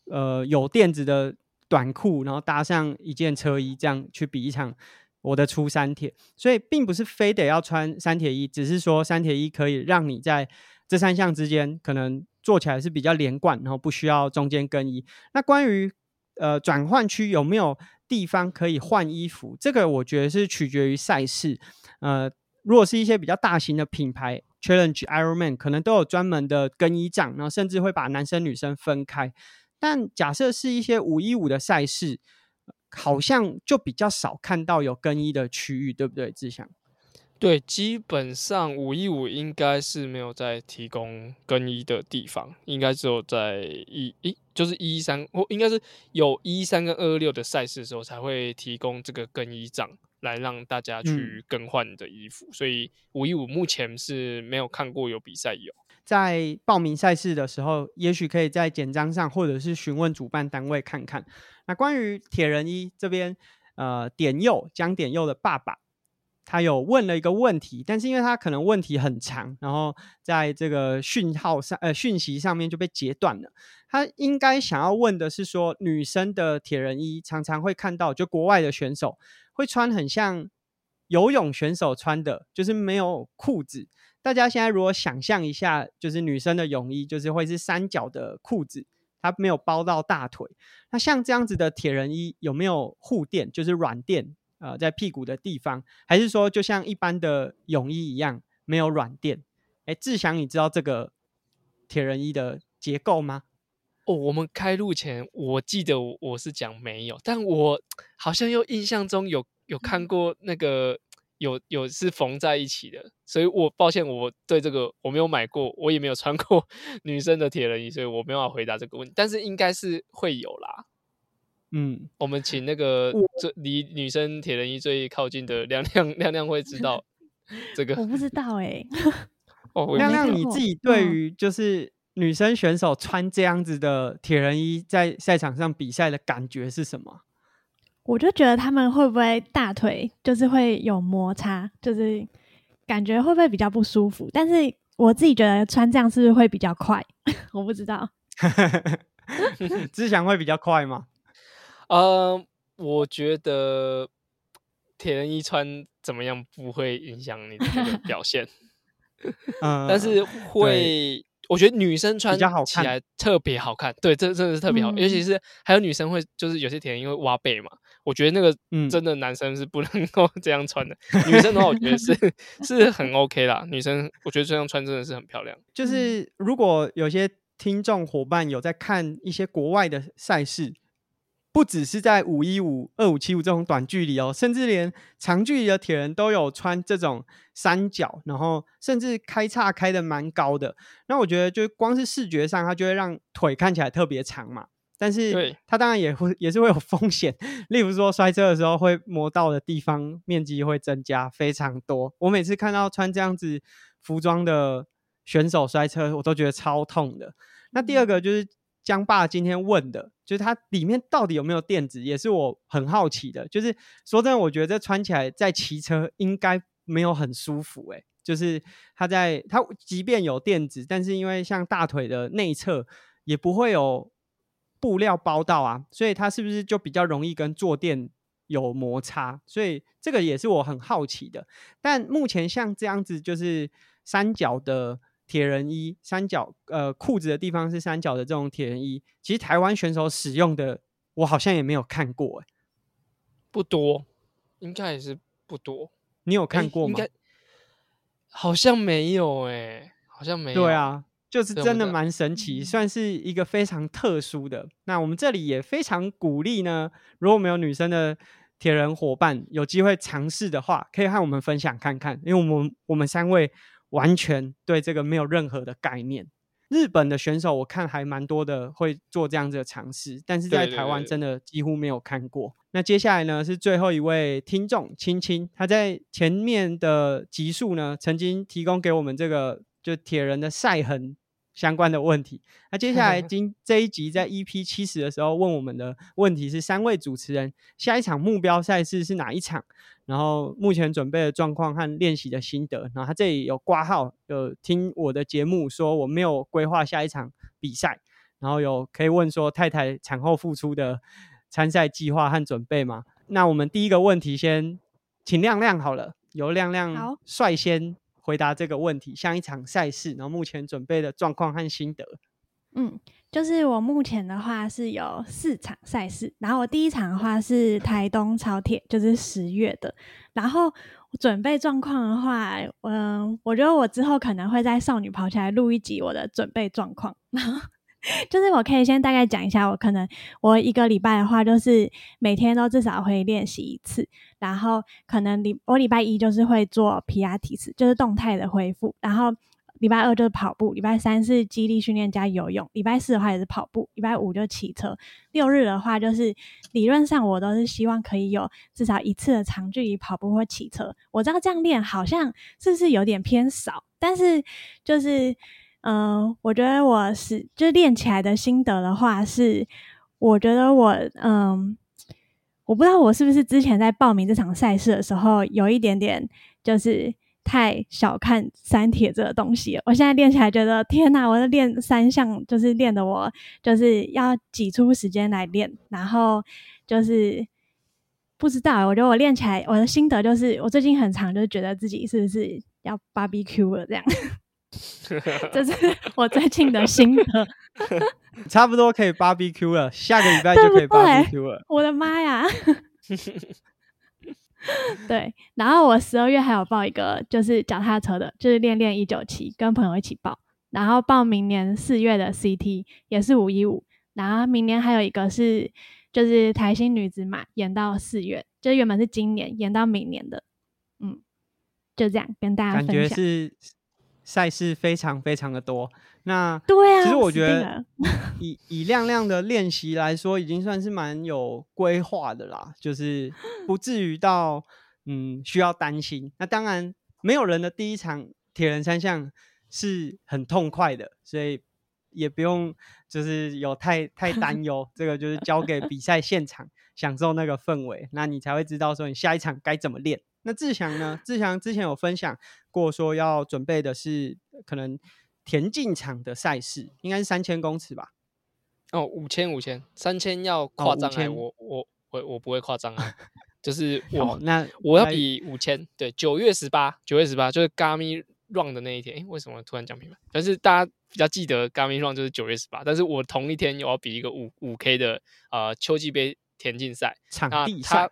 呃有垫子的短裤，然后搭上一件车衣，这样去比一场我的初三铁。所以并不是非得要穿三铁一，只是说三铁一可以让你在这三项之间可能做起来是比较连贯，然后不需要中间更衣。那关于呃转换区有没有地方可以换衣服，这个我觉得是取决于赛事。呃，如果是一些比较大型的品牌。Challenge Ironman 可能都有专门的更衣帐，然后甚至会把男生女生分开。但假设是一些五一五的赛事，好像就比较少看到有更衣的区域，对不对？志祥？
对，基本上五一五应该是没有在提供更衣的地方，应该只有在一一就是一三，或应该是有一三跟二二六的赛事的时候才会提供这个更衣帐。来让大家去更换的衣服，所以五一五目前是没有看过有比赛有。
在报名赛事的时候，也许可以在简章上，或者是询问主办单位看看。那关于铁人一这边，呃，点佑江点佑的爸爸，他有问了一个问题，但是因为他可能问题很长，然后在这个讯号上，呃，讯息上面就被截断了。他应该想要问的是说，女生的铁人衣常常会看到，就国外的选手。会穿很像游泳选手穿的，就是没有裤子。大家现在如果想象一下，就是女生的泳衣，就是会是三角的裤子，它没有包到大腿。那像这样子的铁人衣有没有护垫？就是软垫呃，在屁股的地方，还是说就像一般的泳衣一样没有软垫？哎，志祥，你知道这个铁人衣的结构吗？
哦，我们开录前我记得我是讲没有，但我好像又印象中有有看过那个有有是缝在一起的，所以我抱歉我对这个我没有买过，我也没有穿过 *laughs* 女生的铁人衣，所以我没有法回答这个问题，但是应该是会有啦。
嗯，
我们请那个最离女生铁人衣最靠近的亮亮亮亮会知道 *laughs* 这个。
我不知道哎。*laughs*
哦，
亮亮你自己对于就是女生选手穿这样子的铁人衣在赛场上比赛的感觉是什么？
我就觉得他们会不会大腿就是会有摩擦，就是感觉会不会比较不舒服？但是我自己觉得穿这样是不是会比较快？*laughs* 我不知道。
志祥会比较快吗？
呃，我觉得铁人衣穿怎么样不会影响你的表现，*laughs*
嗯，
但是会，我觉得女生穿起来特别好看，对，这真的是特别好，尤其是还有女生会，就是有些铁人因为挖背嘛，我觉得那个真的男生是不能够 *laughs* 这样穿的，女生的话我觉得是 *laughs* 是很 OK 啦，女生我觉得这样穿真的是很漂亮。
就是如果有些听众伙伴有在看一些国外的赛事。不只是在五一五、二五七五这种短距离哦，甚至连长距离的铁人都有穿这种三角，然后甚至开叉开的蛮高的。那我觉得，就光是视觉上，它就会让腿看起来特别长嘛。但是它当然也会也是会有风险，例如说摔车的时候会磨到的地方面积会增加非常多。我每次看到穿这样子服装的选手摔车，我都觉得超痛的。那第二个就是。江爸今天问的，就是它里面到底有没有垫子，也是我很好奇的。就是说真的，我觉得这穿起来在骑车应该没有很舒服。诶，就是它在它即便有垫子，但是因为像大腿的内侧也不会有布料包到啊，所以它是不是就比较容易跟坐垫有摩擦？所以这个也是我很好奇的。但目前像这样子，就是三角的。铁人衣三角，呃，裤子的地方是三角的这种铁人衣，其实台湾选手使用的，我好像也没有看过，哎，
不多，应该也是不多。
你有看过吗？
应该好像没有，哎，好像没有。
对啊，就是真的蛮神奇，算是一个非常特殊的。那我们这里也非常鼓励呢，如果没有女生的铁人伙伴有机会尝试的话，可以和我们分享看看，因为我们我们三位。完全对这个没有任何的概念。日本的选手我看还蛮多的，会做这样子的尝试，但是在台湾真的几乎没有看过。那接下来呢是最后一位听众青青，他在前面的集数呢曾经提供给我们这个就铁人的赛痕。相关的问题。那接下来 *laughs* 今这一集在 EP 七十的时候问我们的问题是：三位主持人下一场目标赛事是哪一场？然后目前准备的状况和练习的心得。然后他这里有挂号，有听我的节目说我没有规划下一场比赛。然后有可以问说太太产后复出的参赛计划和准备吗？那我们第一个问题先请亮亮好了，由亮亮率先。回答这个问题，像一场赛事，然后目前准备的状况和心得。
嗯，就是我目前的话是有四场赛事，然后我第一场的话是台东超铁，就是十月的。然后准备状况的话，嗯，我觉得我之后可能会在少女跑起来录一集我的准备状况。*laughs* *laughs* 就是我可以先大概讲一下，我可能我一个礼拜的话，就是每天都至少会练习一次，然后可能礼我礼拜一就是会做皮亚提斯，就是动态的恢复，然后礼拜二就是跑步，礼拜三是肌力训练加游泳，礼拜四的话也是跑步，礼拜五就骑车，六日的话就是理论上我都是希望可以有至少一次的长距离跑步或骑车。我知道这样练好像是不是有点偏少，但是就是。嗯，我觉得我是就练起来的心得的话是，我觉得我嗯，我不知道我是不是之前在报名这场赛事的时候有一点点就是太小看三铁这个东西。我现在练起来觉得天哪，我在练三项就是练的我就是要挤出时间来练，然后就是不知道，我觉得我练起来我的心得就是我最近很长就是觉得自己是不是要 barbecue 了这样。*laughs* 这是我最近的心得，*laughs*
差不多可以 barbecue 了，下个礼拜就可以 barbecue 了。*laughs*
我的妈呀！对，然后我十二月还有报一个就是脚踏车的，就是练练一九七，跟朋友一起报，然后报明年四月的 CT 也是五一五，然后明年还有一个是就是台新女子马延到四月，就原本是今年延到明年的，嗯，就这样跟大家
感觉
分享。
是赛事非常非常的多。那
对啊，
其实我觉得 *laughs* 以以亮亮的练习来说，已经算是蛮有规划的啦，就是不至于到嗯需要担心。那当然，没有人的第一场铁人三项是很痛快的，所以也不用就是有太太担忧。这个就是交给比赛现场享受那个氛围，那你才会知道说你下一场该怎么练。那志祥呢？志祥之前有分享过说要准备的是可能田径场的赛事，应该是三千公尺吧？
哦，五千五千，三千要跨障碍
，5000
我我我我不会夸张啊，就是 *laughs*
好，
我
那
我要比五千，对，九月十八，九月十八就是 Gami Run 的那一天。诶，为什么突然讲明白？但是大家比较记得 Gami Run 就是九月十八，但是我同一天我要比一个五五 K 的呃秋季杯田径赛，
场地赛
它，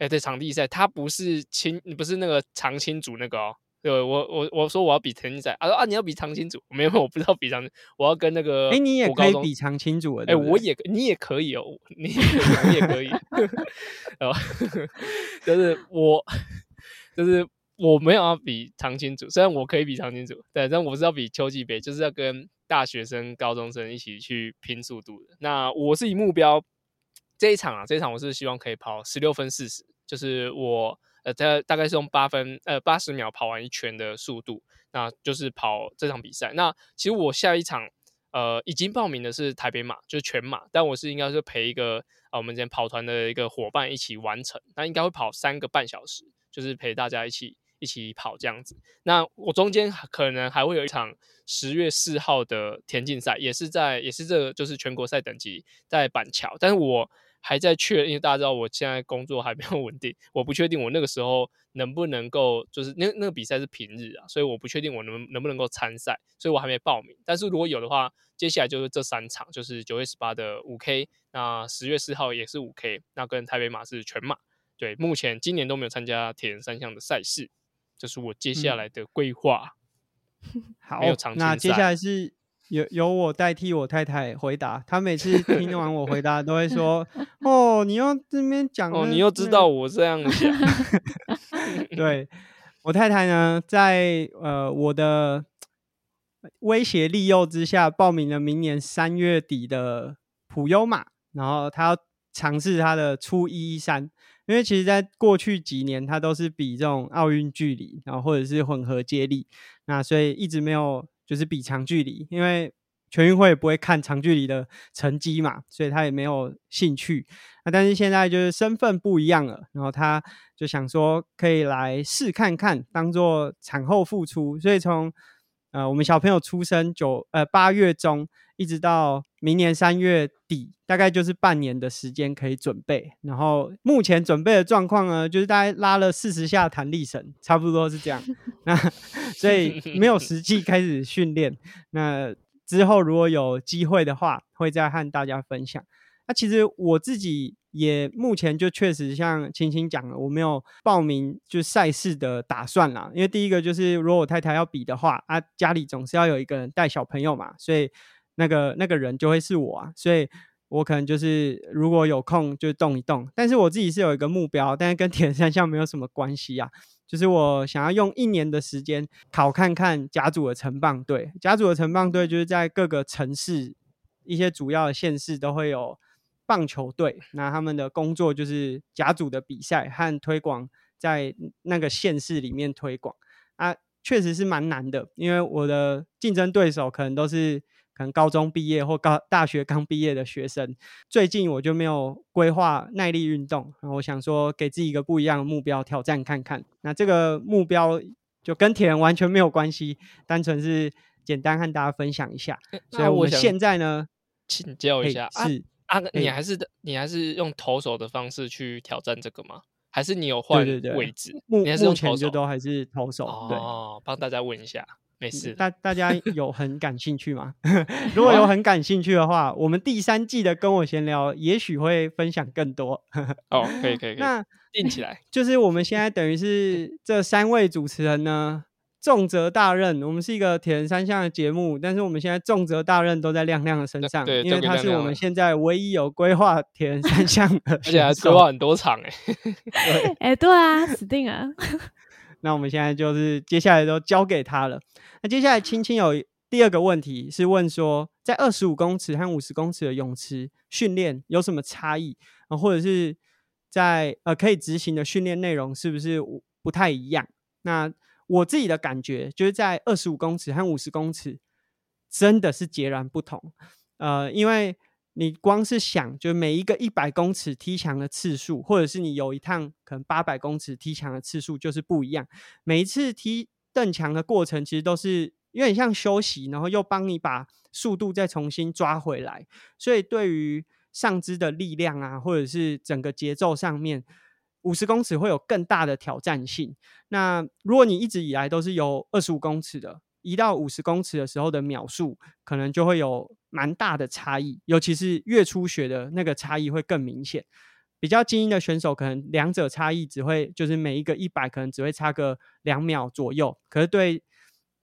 哎、对，场地赛，他不是青，不是那个长青组那个哦。对我我我说我要比田径赛，他说啊你要比长青组，*laughs* 没有，我不知道比长，我要跟那个
哎、你也可以比长青组的，
哎、我也你也可以哦，你也可以，你也可以，*laughs* 哦，就是我，就是我没有要比长青组，虽然我可以比长青组，对，但我是要比秋季杯，就是要跟大学生、高中生一起去拼速度的。那我是以目标这一场啊，这一场我是希望可以跑十六分四十，就是我呃大大概是用八分呃八十秒跑完一圈的速度，那就是跑这场比赛。那其实我下一场呃已经报名的是台北马，就是全马，但我是应该是陪一个呃我们之前跑团的一个伙伴一起完成，那应该会跑三个半小时，就是陪大家一起一起跑这样子。那我中间可能还会有一场十月四号的田径赛，也是在也是这个就是全国赛等级在板桥，但是我还在确，因为大家知道我现在工作还没有稳定，我不确定我那个时候能不能够，就是那那个比赛是平日啊，所以我不确定我能能不能够参赛，所以我还没报名。但是如果有的话，接下来就是这三场，就是九月十八的五 K，那十月四号也是五 K，那跟台北马是全马。对，目前今年都没有参加铁人三项的赛事，这是我接下
嗯
来的规划。*laughs*
好
没有常，青
那接下来是由由我代替我太太回答，她每次 *laughs* 听完我回答都会说：“哦，你又这边讲
哦，你又知道我这样想，*laughs*
对我太太呢，在呃我的威胁利诱之下，报名了明年三月底的普优马，然后她要尝试她的初一一三，因为其实在过去几年，她都是比这种奥运距离，然后或者是混合接力，那所以一直没有就是比长距离，因为全运会不会看长距离的成绩嘛，所以他也没有兴趣。那但是现在就是身份不一样了，然后他就想说可以来试看看，当做产后复出，所以从呃我们小朋友出生九呃八月中一直到明年三月底，大概就是半年的时间可以准备。然后目前准备的状况呢，就是大概拉了四十下弹力绳，差不多是这样。*laughs* 那所以没有实际开始训练。那之后如果有机会的话，会再和大家分享。那其实我自己也目前就确实像青青讲了，我没有报名就赛事的打算啦。因为第一个就是如果我太太要比的话，啊，家里总是要有一个人带小朋友嘛，所以那个那个人就会是我啊，所以我可能就是如果有空就动一动。但是我自己是有一个目标，但是跟铁人三项没有什么关系啊。就是我想要用一年的时间考看看甲组的城棒队，甲组的城棒队就是在各个城市一些主要的县市都会有棒球队，那他们的工作就是甲组的比赛和推广在那个县市里面推广啊，确实是蛮难的，因为我的竞争对手可能都是可能高中毕业或高大学刚毕业的学生，最近我就没有规划耐力运动，然后我想说给自己一个不一样的目标挑战看看，那这个目标就跟铁人完全没有关系，单纯是简单和大家分享一下。所以
我
们现在呢，
请教一下啊
是
啊，你还是你还是用投手的方式去挑战这个吗？还是你有换位置？
目目？前就都还是投手，对。
哦，帮大家问一下。没事。
大大家有很感兴趣吗？*laughs* 如果有很感兴趣的话，我们第三季的跟我闲聊，也许会分享更多。
哦，可以可以可以，*laughs*
那
定起来。*laughs*
就是我们现在等于是这三位主持人呢。重责大任，我们是一个铁人三项的节目，但是我们现在重责大任都在亮亮的身上，因为他是我们现在唯一有规划铁人三项的，而
且还规划很多场哎，
对，哎，对啊，死定了。
那我们现在就是接下来都交给他了。那接下来青青有第二个问题是问说，在二十五公尺和五十公尺的泳池训练有什么差异啊？或者是在呃可以执行的训练内容是不是不太一样？那我自己的感觉就是在二十五公尺和五十公尺真的是截然不同，呃，因为你光是想，就每一个一百公尺踢墙的次数，或者是你有一趟可能八百公尺踢墙的次数，就是不一样。每一次踢蹬墙的过程，其实都是有点像休息，然后又帮你把速度再重新抓回来，所以对于上肢的力量啊，或者是整个节奏上面。五十公尺会有更大的挑战性。那如果你一直以来都是有二十五公尺的，一到五十公尺的时候的秒数，可能就会有蛮大的差异。尤其是越初学的那个差异会更明显。比较精英的选手，可能两者差异只会就是每一个一百可能只会差个两秒左右。可是对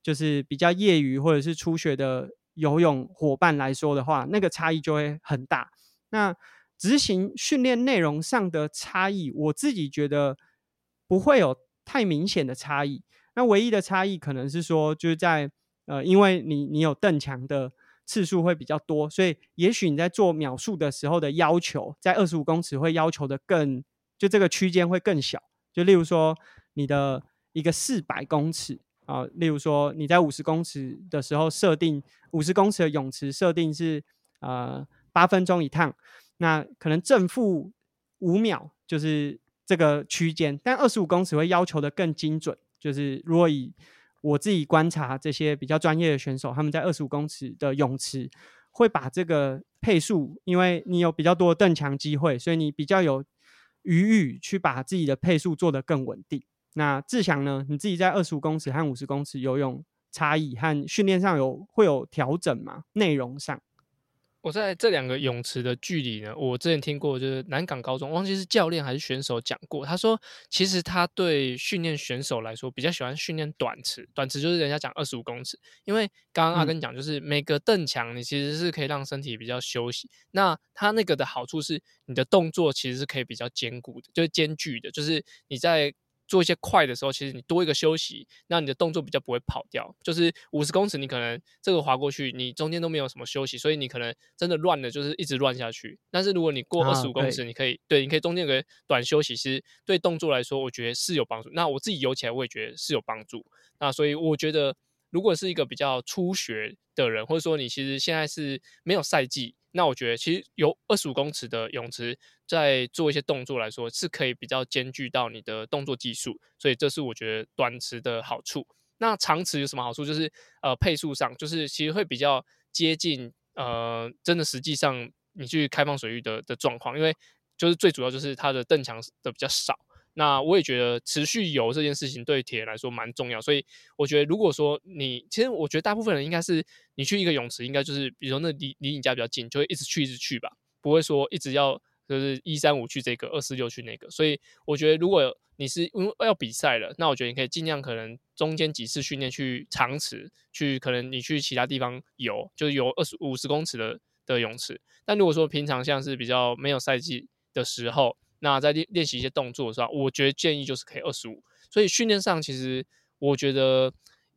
就是比较业余或者是初学的游泳伙伴来说的话，那个差异就会很大。那执行训练内容上的差异，我自己觉得不会有太明显的差异。那唯一的差异可能是说，就是在呃，因为你你有蹬墙的次数会比较多，所以也许你在做秒数的时候的要求，在二十五公尺会要求的更，就这个区间会更小。就例如说，你的一个四百公尺啊，例如说你在五十公尺的时候设定五十公尺的泳池设定是呃八分钟一趟。那可能正负五秒就是这个区间，但二十五公尺会要求的更精准。就是如果以我自己观察这些比较专业的选手，他们在二十五公尺的泳池会把这个配速，因为你有比较多的蹬墙机会，所以你比较有余裕去把自己的配速做得更稳定。那志祥呢？你自己在二十五公尺和五十公尺游泳差异和训练上有会有调整吗？内容上？
我在这两个泳池的距离呢，我之前听过，就是南港高中忘记是教练还是选手讲过，他说其实他对训练选手来说比较喜欢训练短池，短池就是人家讲二十五公尺，因为刚刚阿根讲就是每个蹬墙你其实是可以让身体比较休息，那他那个的好处是你的动作其实是可以比较兼顾的，就是兼具的，就是你在。做一些快的时候，其实你多一个休息，那你的动作比较不会跑掉。就是五十公尺，你可能这个滑过去，你中间都没有什么休息，所以你可能真的乱的，就是一直乱下去。但是如果你过二十五公尺，你可以对，你可以中间有个短休息，其实对动作来说，我觉得是有帮助。那我自己游起来，我也觉得是有帮助。那所以我觉得，如果是一个比较初学的人，或者说你其实现在是没有赛季。那我觉得，其实有二十五公尺的泳池，在做一些动作来说，是可以比较兼具到你的动作技术，所以这是我觉得短池的好处。那长池有什么好处？就是呃配速上，就是其实会比较接近呃真的实际上你去开放水域的的状况，因为就是最主要就是它的蹬墙的比较少。那我也觉得持续游这件事情对铁来说蛮重要，所以我觉得如果说你，其实我觉得大部分人应该是你去一个泳池，应该就是比如说那离离你家比较近，就会一直去一直去吧，不会说一直要就是一三五去这个，二四六去那个。所以我觉得如果你是因为要比赛了，那我觉得你可以尽量可能中间几次训练去长池，去可能你去其他地方游，就是游二十五十公尺的的泳池。但如果说平常像是比较没有赛季的时候，那在练练习一些动作的时候，我觉得建议就是可以二十五。所以训练上，其实我觉得，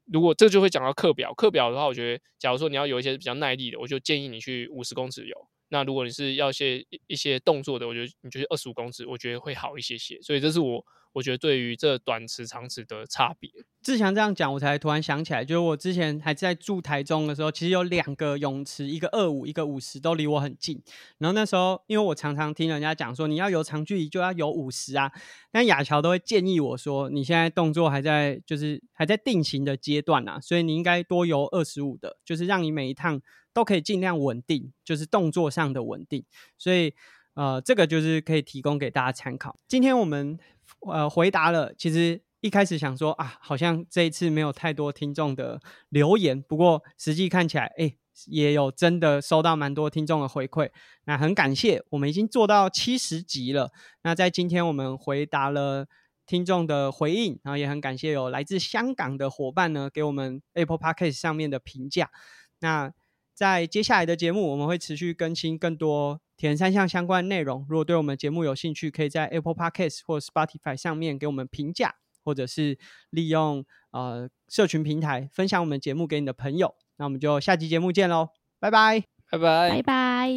如果这就会讲到课表。课表的话，我觉得，假如说你要有一些比较耐力的，我就建议你去五十公尺游。那如果你是要一些一些动作的，我觉得你就二十五公尺，我觉得会好一些些。所以这是我。我觉得对于这短池长池的差别，
志强这样讲，我才突然想起来，就是我之前还在住台中的时候，其实有两个泳池，一个二五，一个五十，都离我很近。然后那时候，因为我常常听人家讲说，你要游长距离就要游五十啊，但亚乔都会建议我说，你现在动作还在，就是还在定型的阶段啊，所以你应该多游二十五的，就是让你每一趟都可以尽量稳定，就是动作上的稳定。所以，呃，这个就是可以提供给大家参考。今天我们。呃，回答了，其实一开始想说啊，好像这一次没有太多听众的留言，不过实际看起来，哎，也有真的收到蛮多听众的回馈。那很感谢，我们已经做到七十集了。那在今天我们回答了听众的回应，然后也很感谢有来自香港的伙伴呢，给我们 Apple Podcast 上面的评价。那在接下来的节目，我们会持续更新更多田三项相关内容。如果对我们节目有兴趣，可以在 Apple Podcast 或 Spotify 上面给我们评价。或者是利用呃社群平台分享我们节目给你的朋友，那我们就下期节目见喽，拜拜
拜拜
拜拜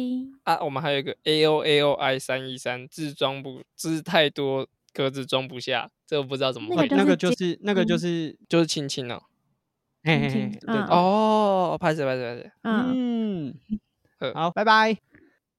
啊！我们还有一个 A O A O I 三一三字装不字太多格子装不下，这个不知道怎么
会，
那个就是那个就是
就是亲亲哦，
嘿嘿嘿，
哦，拍子拍子拍死，
嗯，
好，拜拜。